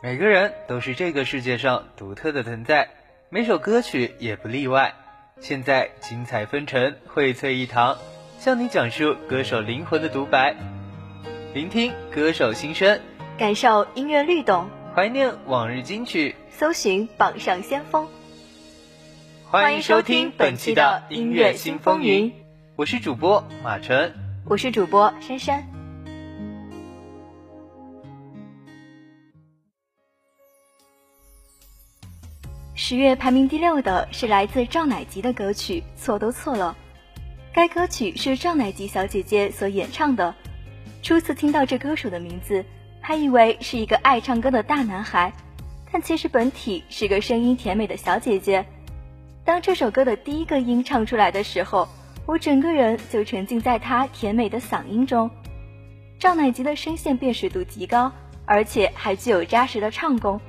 每个人都是这个世界上独特的存在，每首歌曲也不例外。现在精彩纷呈，荟萃一堂，向你讲述歌手灵魂的独白，聆听歌手心声，感受音乐律动，怀念往日金曲，搜寻榜上先锋。欢迎收听本期的音乐新风云，我是主播马晨，我是主播珊珊。十月排名第六的是来自赵乃吉的歌曲《错都错了》，该歌曲是赵乃吉小姐姐所演唱的。初次听到这歌手的名字，还以为是一个爱唱歌的大男孩，但其实本体是个声音甜美的小姐姐。当这首歌的第一个音唱出来的时候，我整个人就沉浸在她甜美的嗓音中。赵乃吉的声线辨识度极高，而且还具有扎实的唱功。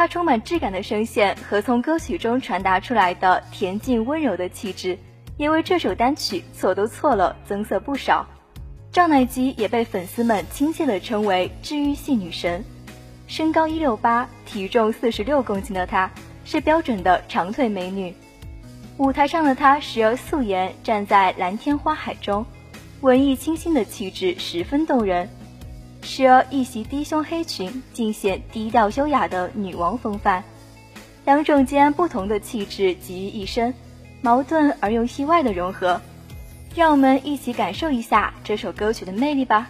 她充满质感的声线和从歌曲中传达出来的恬静温柔的气质，也为这首单曲错都错了增色不少。赵乃吉也被粉丝们亲切地称为治愈系女神。身高一六八，体重四十六公斤的她，是标准的长腿美女。舞台上的她时而素颜站在蓝天花海中，文艺清新的气质十分动人。时而一袭低胸黑裙，尽显低调优雅的女王风范。两种截然不同的气质集于一身，矛盾而又意外的融合。让我们一起感受一下这首歌曲的魅力吧。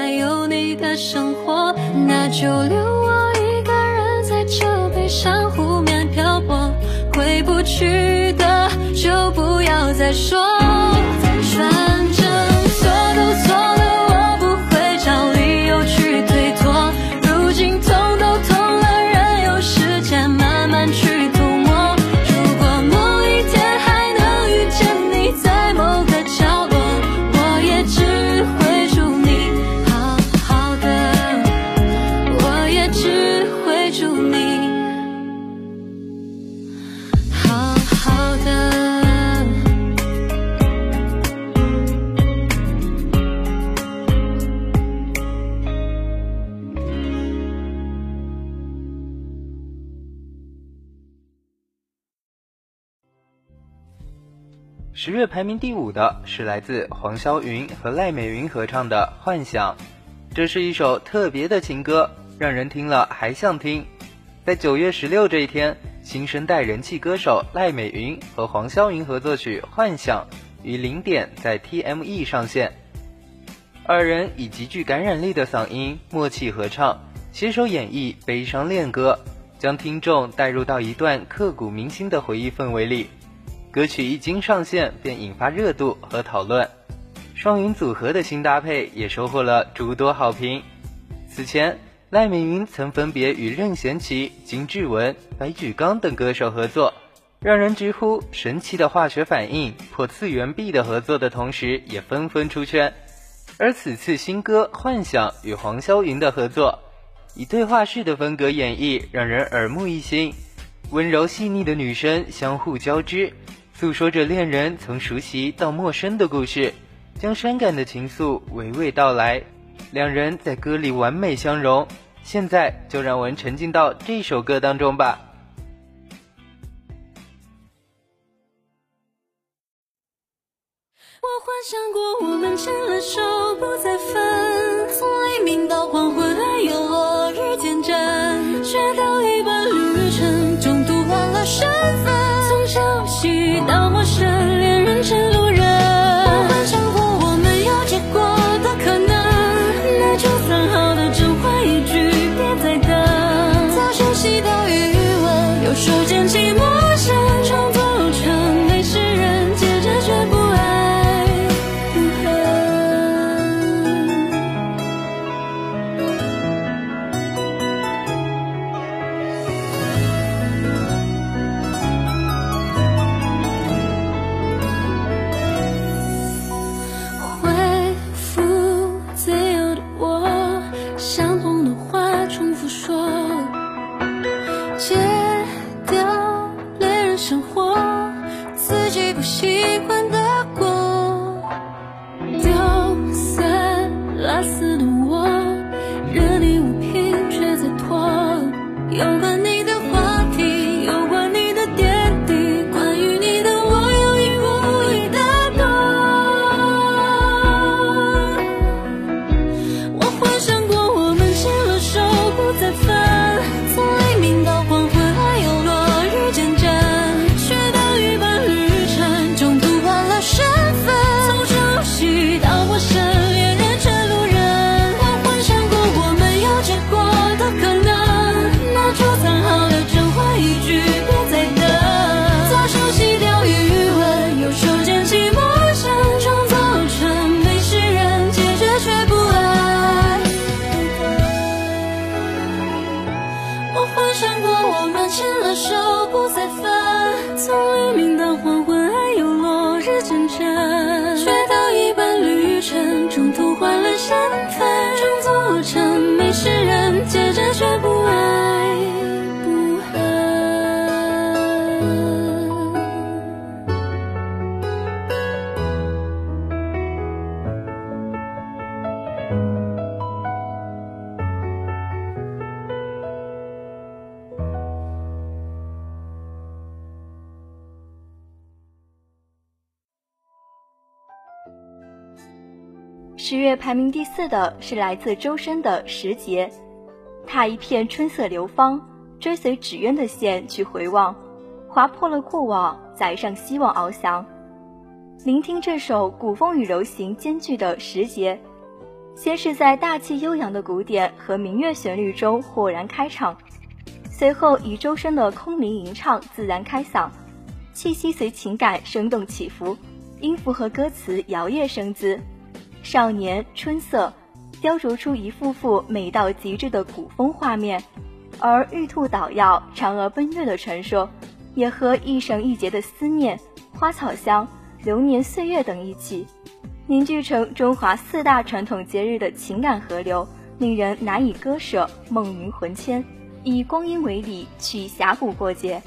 还有你的生活那就留我一个人在这悲伤湖面漂泊回不去的就不要再说。排名第五的是来自黄霄云和赖美云合唱的《幻想》，这是一首特别的情歌，让人听了还想听。在九月十六这一天，新生代人气歌手赖美云和黄霄云合作曲《幻想》于零点在 TME 上线，二人以极具感染力的嗓音默契合唱，携手演绎悲伤恋歌，将听众带入到一段刻骨铭心的回忆氛围里。歌曲一经上线便引发热度和讨论，双云组合的新搭配也收获了诸多好评。此前，赖美云曾分别与任贤齐、金志文、白举纲等歌手合作，让人直呼神奇的化学反应、破次元壁的合作的同时，也纷纷出圈。而此次新歌《幻想》与黄霄云的合作，以对话式的风格演绎，让人耳目一新。温柔细腻的女声相互交织。诉说着恋人从熟悉到陌生的故事，将伤感的情愫娓娓道来，两人在歌里完美相融。现在就让我们沉浸到这首歌当中吧。我幻想过我们牵了手不再分，从黎明到黄昏还有落排名第四的是来自周深的《时节》，踏一片春色流芳，追随纸鸢的线去回望，划破了过往，载上希望翱翔。聆听这首古风与柔情兼具的《时节》，先是在大气悠扬的古典和民乐旋律中豁然开场，随后以周深的空灵吟唱自然开嗓，气息随情感生动起伏。音符和歌词摇曳生姿，少年春色，雕琢出一幅幅美到极致的古风画面。而玉兔捣药、嫦娥奔月的传说，也和一绳一节的思念、花草香、流年岁月等一起，凝聚成中华四大传统节日的情感河流，令人难以割舍，梦萦魂牵。以光阴为礼，去峡谷过节。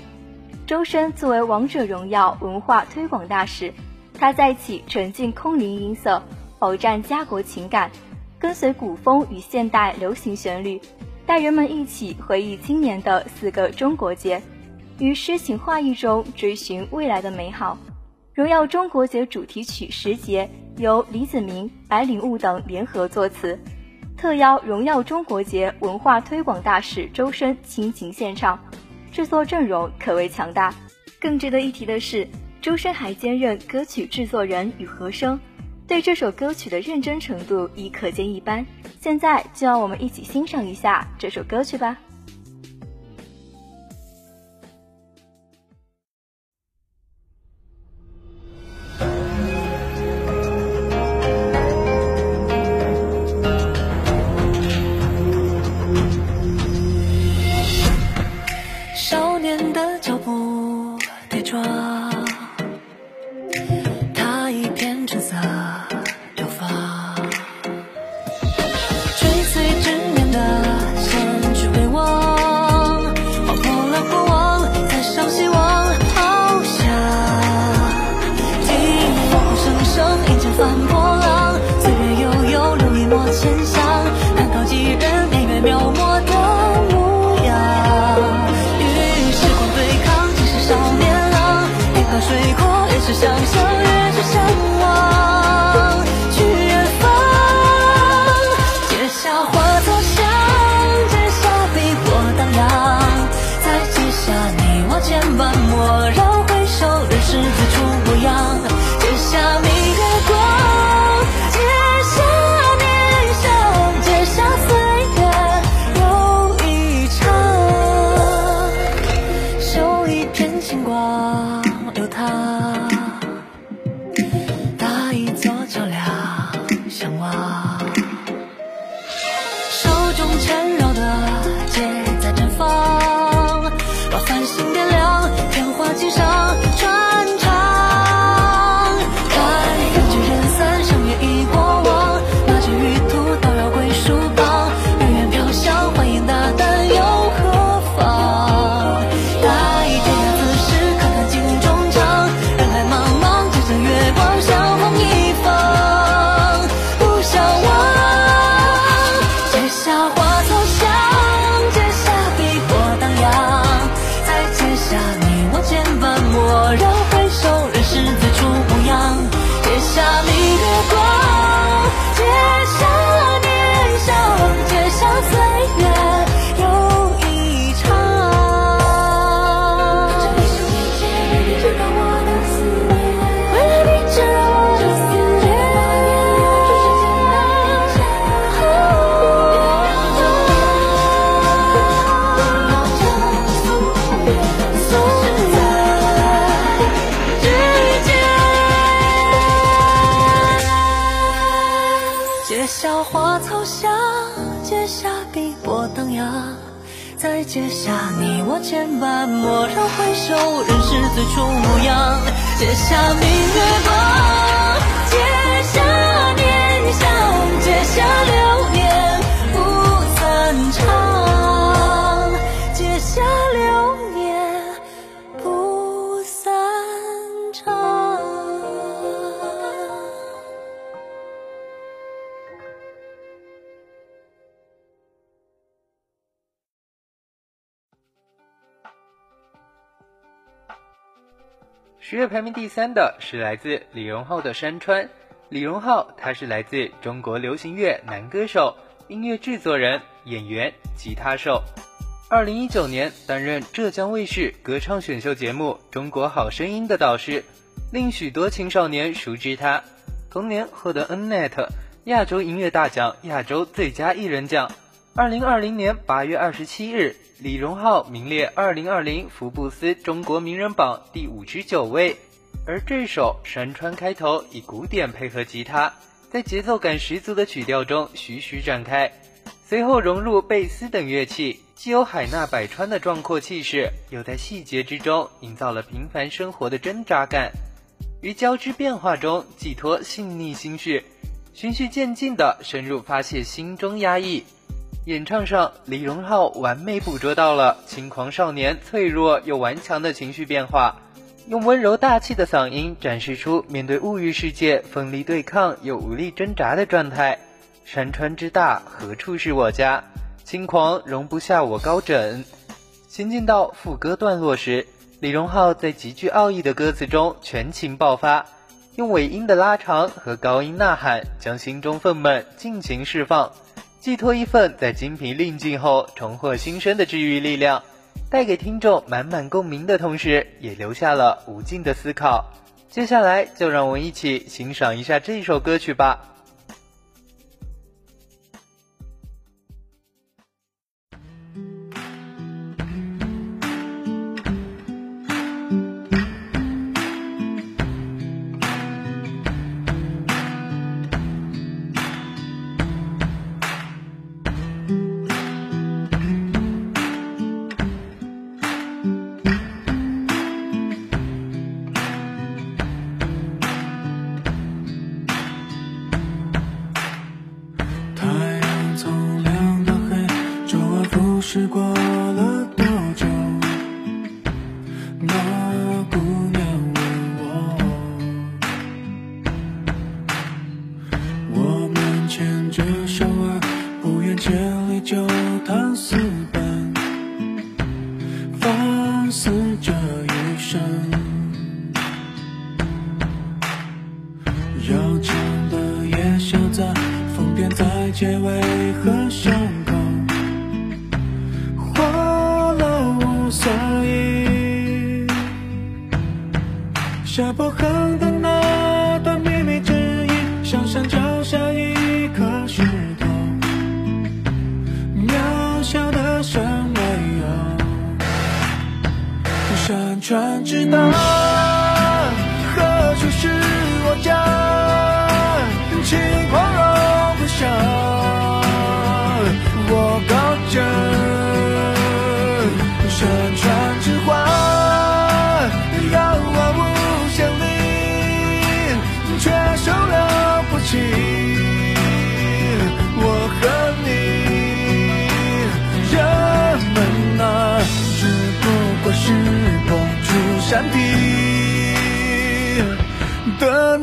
周深作为王者荣耀文化推广大使，他在其沉浸空灵音色，饱蘸家国情感，跟随古风与现代流行旋律。带人们一起回忆今年的四个中国节，于诗情画意中追寻未来的美好。荣耀中国节主题曲《时节》由李子明、白领悟等联合作词，特邀荣耀中国节文化推广大使周深倾情献唱，制作阵容可谓强大。更值得一提的是，周深还兼任歌曲制作人与和声。对这首歌曲的认真程度已可见一斑。现在就让我们一起欣赏一下这首歌曲吧。前。小下花草香结下碧波荡漾再结下你我牵绊蓦然回首仍是最初模样。结下明月光结下念想结下流年不散场。十月排名第三的是来自李荣浩的《山川》。李荣浩，他是来自中国流行乐男歌手、音乐制作人、演员、吉他手。二零一九年担任浙江卫视歌唱选秀节目《中国好声音》的导师，令许多青少年熟知他。同年获得 Nnet 亚洲音乐大奖亚洲最佳艺人奖。二零二零年八月二十七日。李荣浩名列二零二零福布斯中国名人榜第五十九位。而这首《山川》开头以古典配合吉他，在节奏感十足的曲调中徐徐展开，随后融入贝斯等乐器，既有海纳百川的壮阔气势，又在细节之中营造了平凡生活的挣扎感，于交织变化中寄托细腻心绪，循序渐进地深入发泄心中压抑。演唱上，李荣浩完美捕捉到了轻狂少年脆弱又顽强的情绪变化。用温柔大气的嗓音展示出面对物欲世界奋力对抗又无力挣扎的状态。山川之大，何处是我家？轻狂容不下我高枕。行进到副歌段落时，李荣浩在极具奥义的歌词中全情爆发，用尾音的拉长和高音呐喊，将心中愤懑尽情释放，寄托一份在精疲力尽后重获新生的治愈力量。带给听众满满共鸣的同时，也留下了无尽的思考。接下来，就让我们一起欣赏一下这首歌曲吧。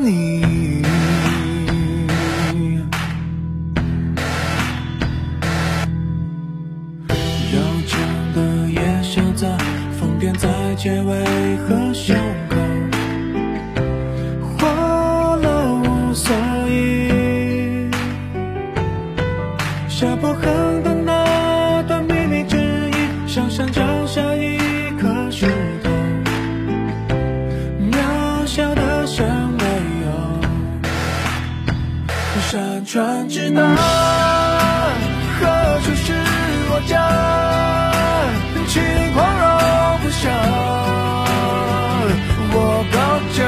你。要强的夜宵在疯癫在结尾啊，何处是我家？请光荣不舍。我抱着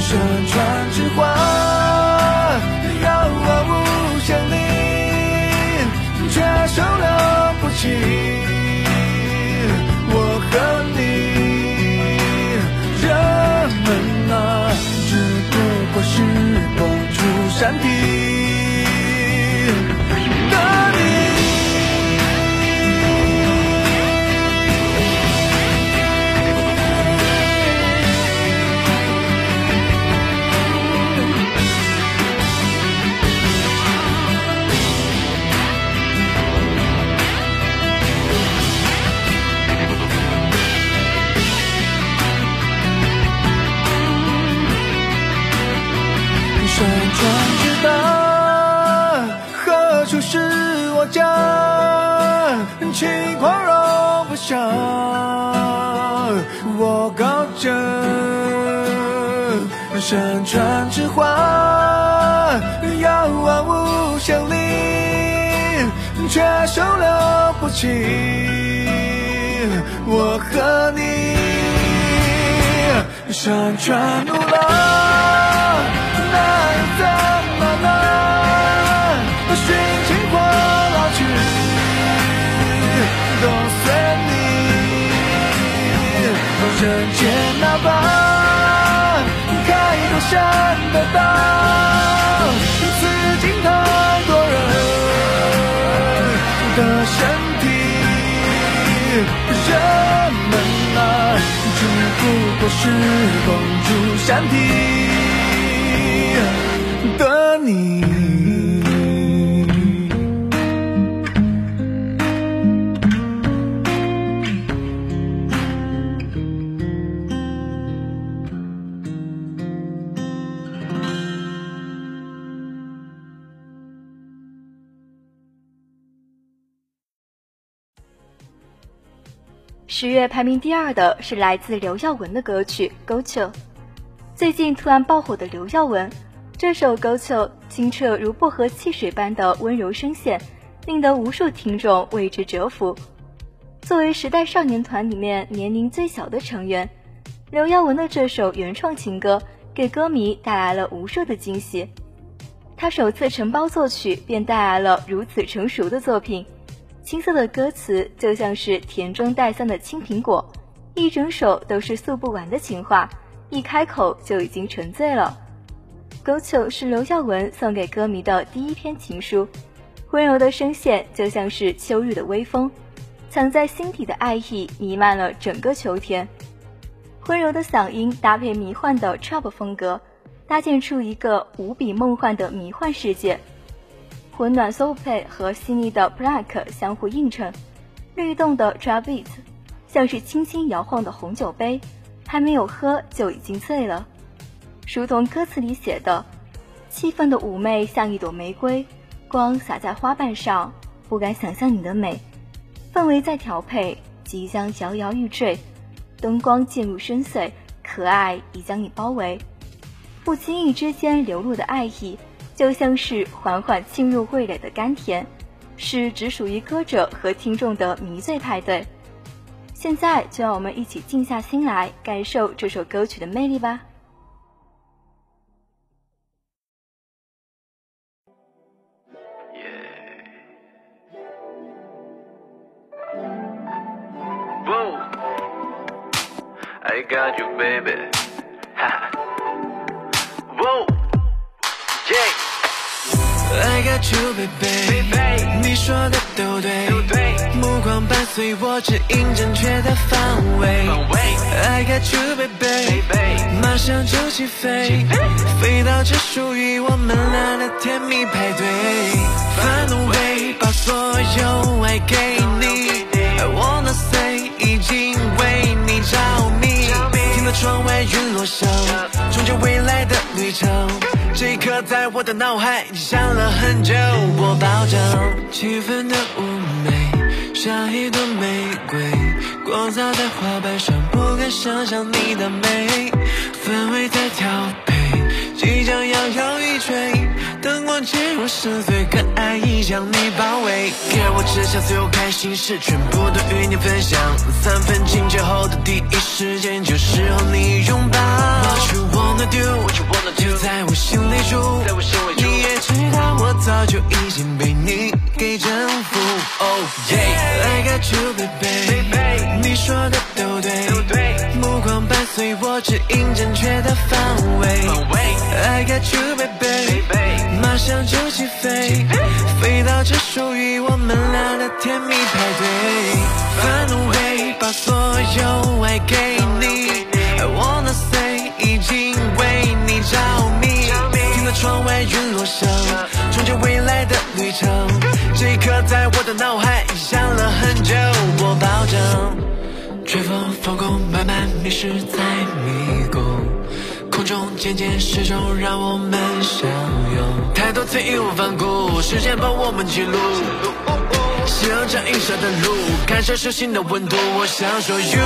山川之花，遥望无限里，却收留不起。山体。山川之花，遥望无限里，却收留不起我和你。山川怒了，那又怎么呢？把寻情或老去，都随你。人间那般开多山的道，此境太多人的身体，人们啊，只不过是光如山体的你。十月排名第二的是来自刘耀文的歌曲《勾秋》。最近突然爆火的刘耀文，这首《勾秋》清澈如薄荷汽水般的温柔声线，令得无数听众为之折服。作为时代少年团里面年龄最小的成员，刘耀文的这首原创情歌给歌迷带来了无数的惊喜。他首次承包作曲，便带来了如此成熟的作品。青涩的歌词就像是甜中带酸的青苹果，一整首都是诉不完的情话，一开口就已经沉醉了。《勾秋》是刘耀文送给歌迷的第一篇情书，温柔的声线就像是秋日的微风，藏在心底的爱意弥漫了整个秋天。温柔的嗓音搭配迷幻的 trap 风格，搭建出一个无比梦幻的迷幻世界。混暖 soul pay 和细腻的 black 相互映衬，律动的 drop beat 像是轻轻摇晃的红酒杯，还没有喝就已经醉了。如同歌词里写的，气氛的妩媚像一朵玫瑰，光洒在花瓣上，不敢想象你的美。氛围在调配，即将摇摇欲坠，灯光渐入深邃，可爱已将你包围，不经意之间流露的爱意。就像是缓缓沁入味蕾的甘甜，是只属于歌者和听众的迷醉派对。现在就让我们一起静下心来，感受这首歌曲的魅力吧。I got you, baby. Whoa, yeah. I got you, baby，你说的都对，目光伴随我指引正确的方位。I got you, baby，马上就起飞，飞到这属于我们俩的甜蜜派对。Find a way，把所有爱给你。I wanna say，已经为你着迷。听到窗外云落下，终结未来的旅程。这一刻在我的脑海里想了很久，我保证气氛的妩媚，像一朵玫瑰，光洒在花瓣上，不敢想象你的美，氛围在调配，即将摇摇欲坠，灯光渐入深邃，可爱已将你包围，给我吃下所有开心事，全部都与你分享，三分亲切后的第一时间 You baby，马上就起飞，飞到这属于我们俩的甜蜜派对。Find a way，把所有爱给你。I wanna say，已经为你着迷。听到窗外云落响，终结未来的旅程。这一刻在我的脑海里想了很久，我保证。吹风放空，慢慢迷失在渐渐失重，让我们相拥。太多次义无反顾，时间帮我们记录。夕阳照映下的路，感受手心的温度。我想说 you，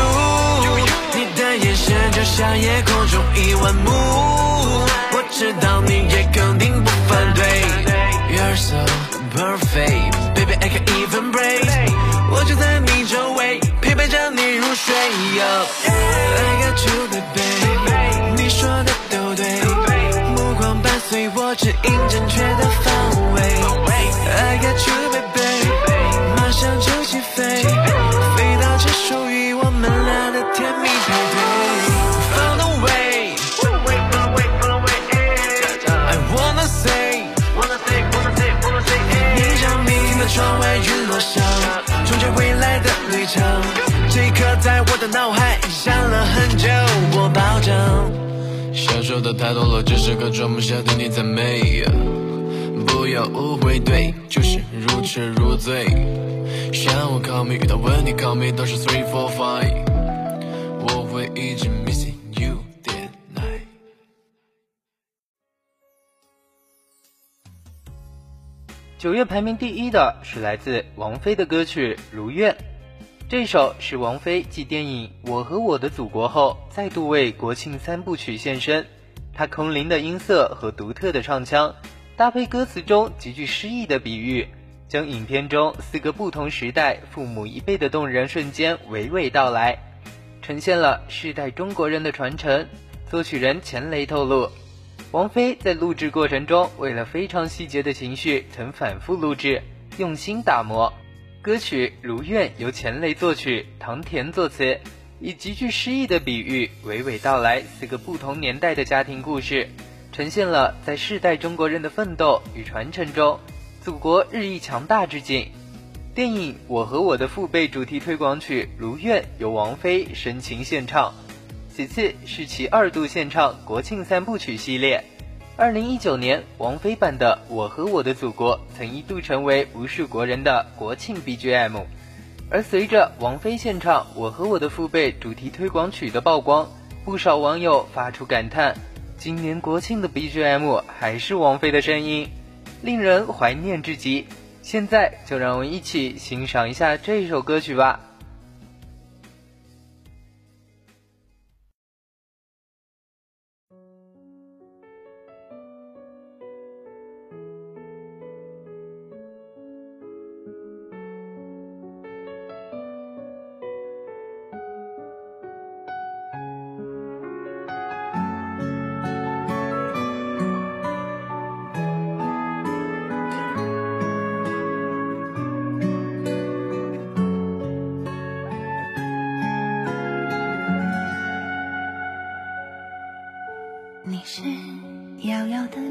你的眼神就像夜空中一万目。我知道你也肯定不反对。You're so perfect，baby I can even breathe。我就在你周围，陪伴着你入睡。I got you baby。指引正确的方受的太多了，这时刻装不下的你太美。不要误会，对，就是如痴如醉。向我 call me，遇到问题 call me，都是 three four five。我会一直 missing。九月排名第一的是来自王菲的歌曲《如愿》，这首是王菲继电影《我和我的祖国》后再度为国庆三部曲献身。她空灵的音色和独特的唱腔，搭配歌词中极具诗意的比喻，将影片中四个不同时代父母一辈的动人瞬间娓娓道来，呈现了世代中国人的传承。作曲人钱雷透露。王菲在录制过程中，为了非常细节的情绪，曾反复录制，用心打磨。歌曲《如愿》由钱雷作曲，唐田作词，以极具诗意的比喻，娓娓道来四个不同年代的家庭故事，呈现了在世代中国人的奋斗与传承中，祖国日益强大之景。电影《我和我的父辈》主题推广曲《如愿》由王菲深情献唱。其次是其二度献唱国庆三部曲系列。二零一九年，王菲版的《我和我的祖国》曾一度成为无数国人的国庆 BGM。而随着王菲现唱《我和我的父辈》主题推广曲的曝光，不少网友发出感叹：今年国庆的 BGM 还是王菲的声音，令人怀念至极。现在就让我们一起欣赏一下这首歌曲吧。要等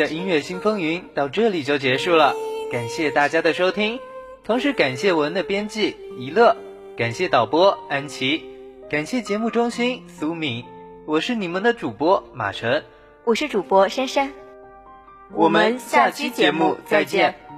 的音乐新风云到这里就结束了，感谢大家的收听，同时感谢文的编辑一乐，感谢导播安琪，感谢节目中心苏敏，我是你们的主播马晨，我是主播珊珊，我们下期节目再见。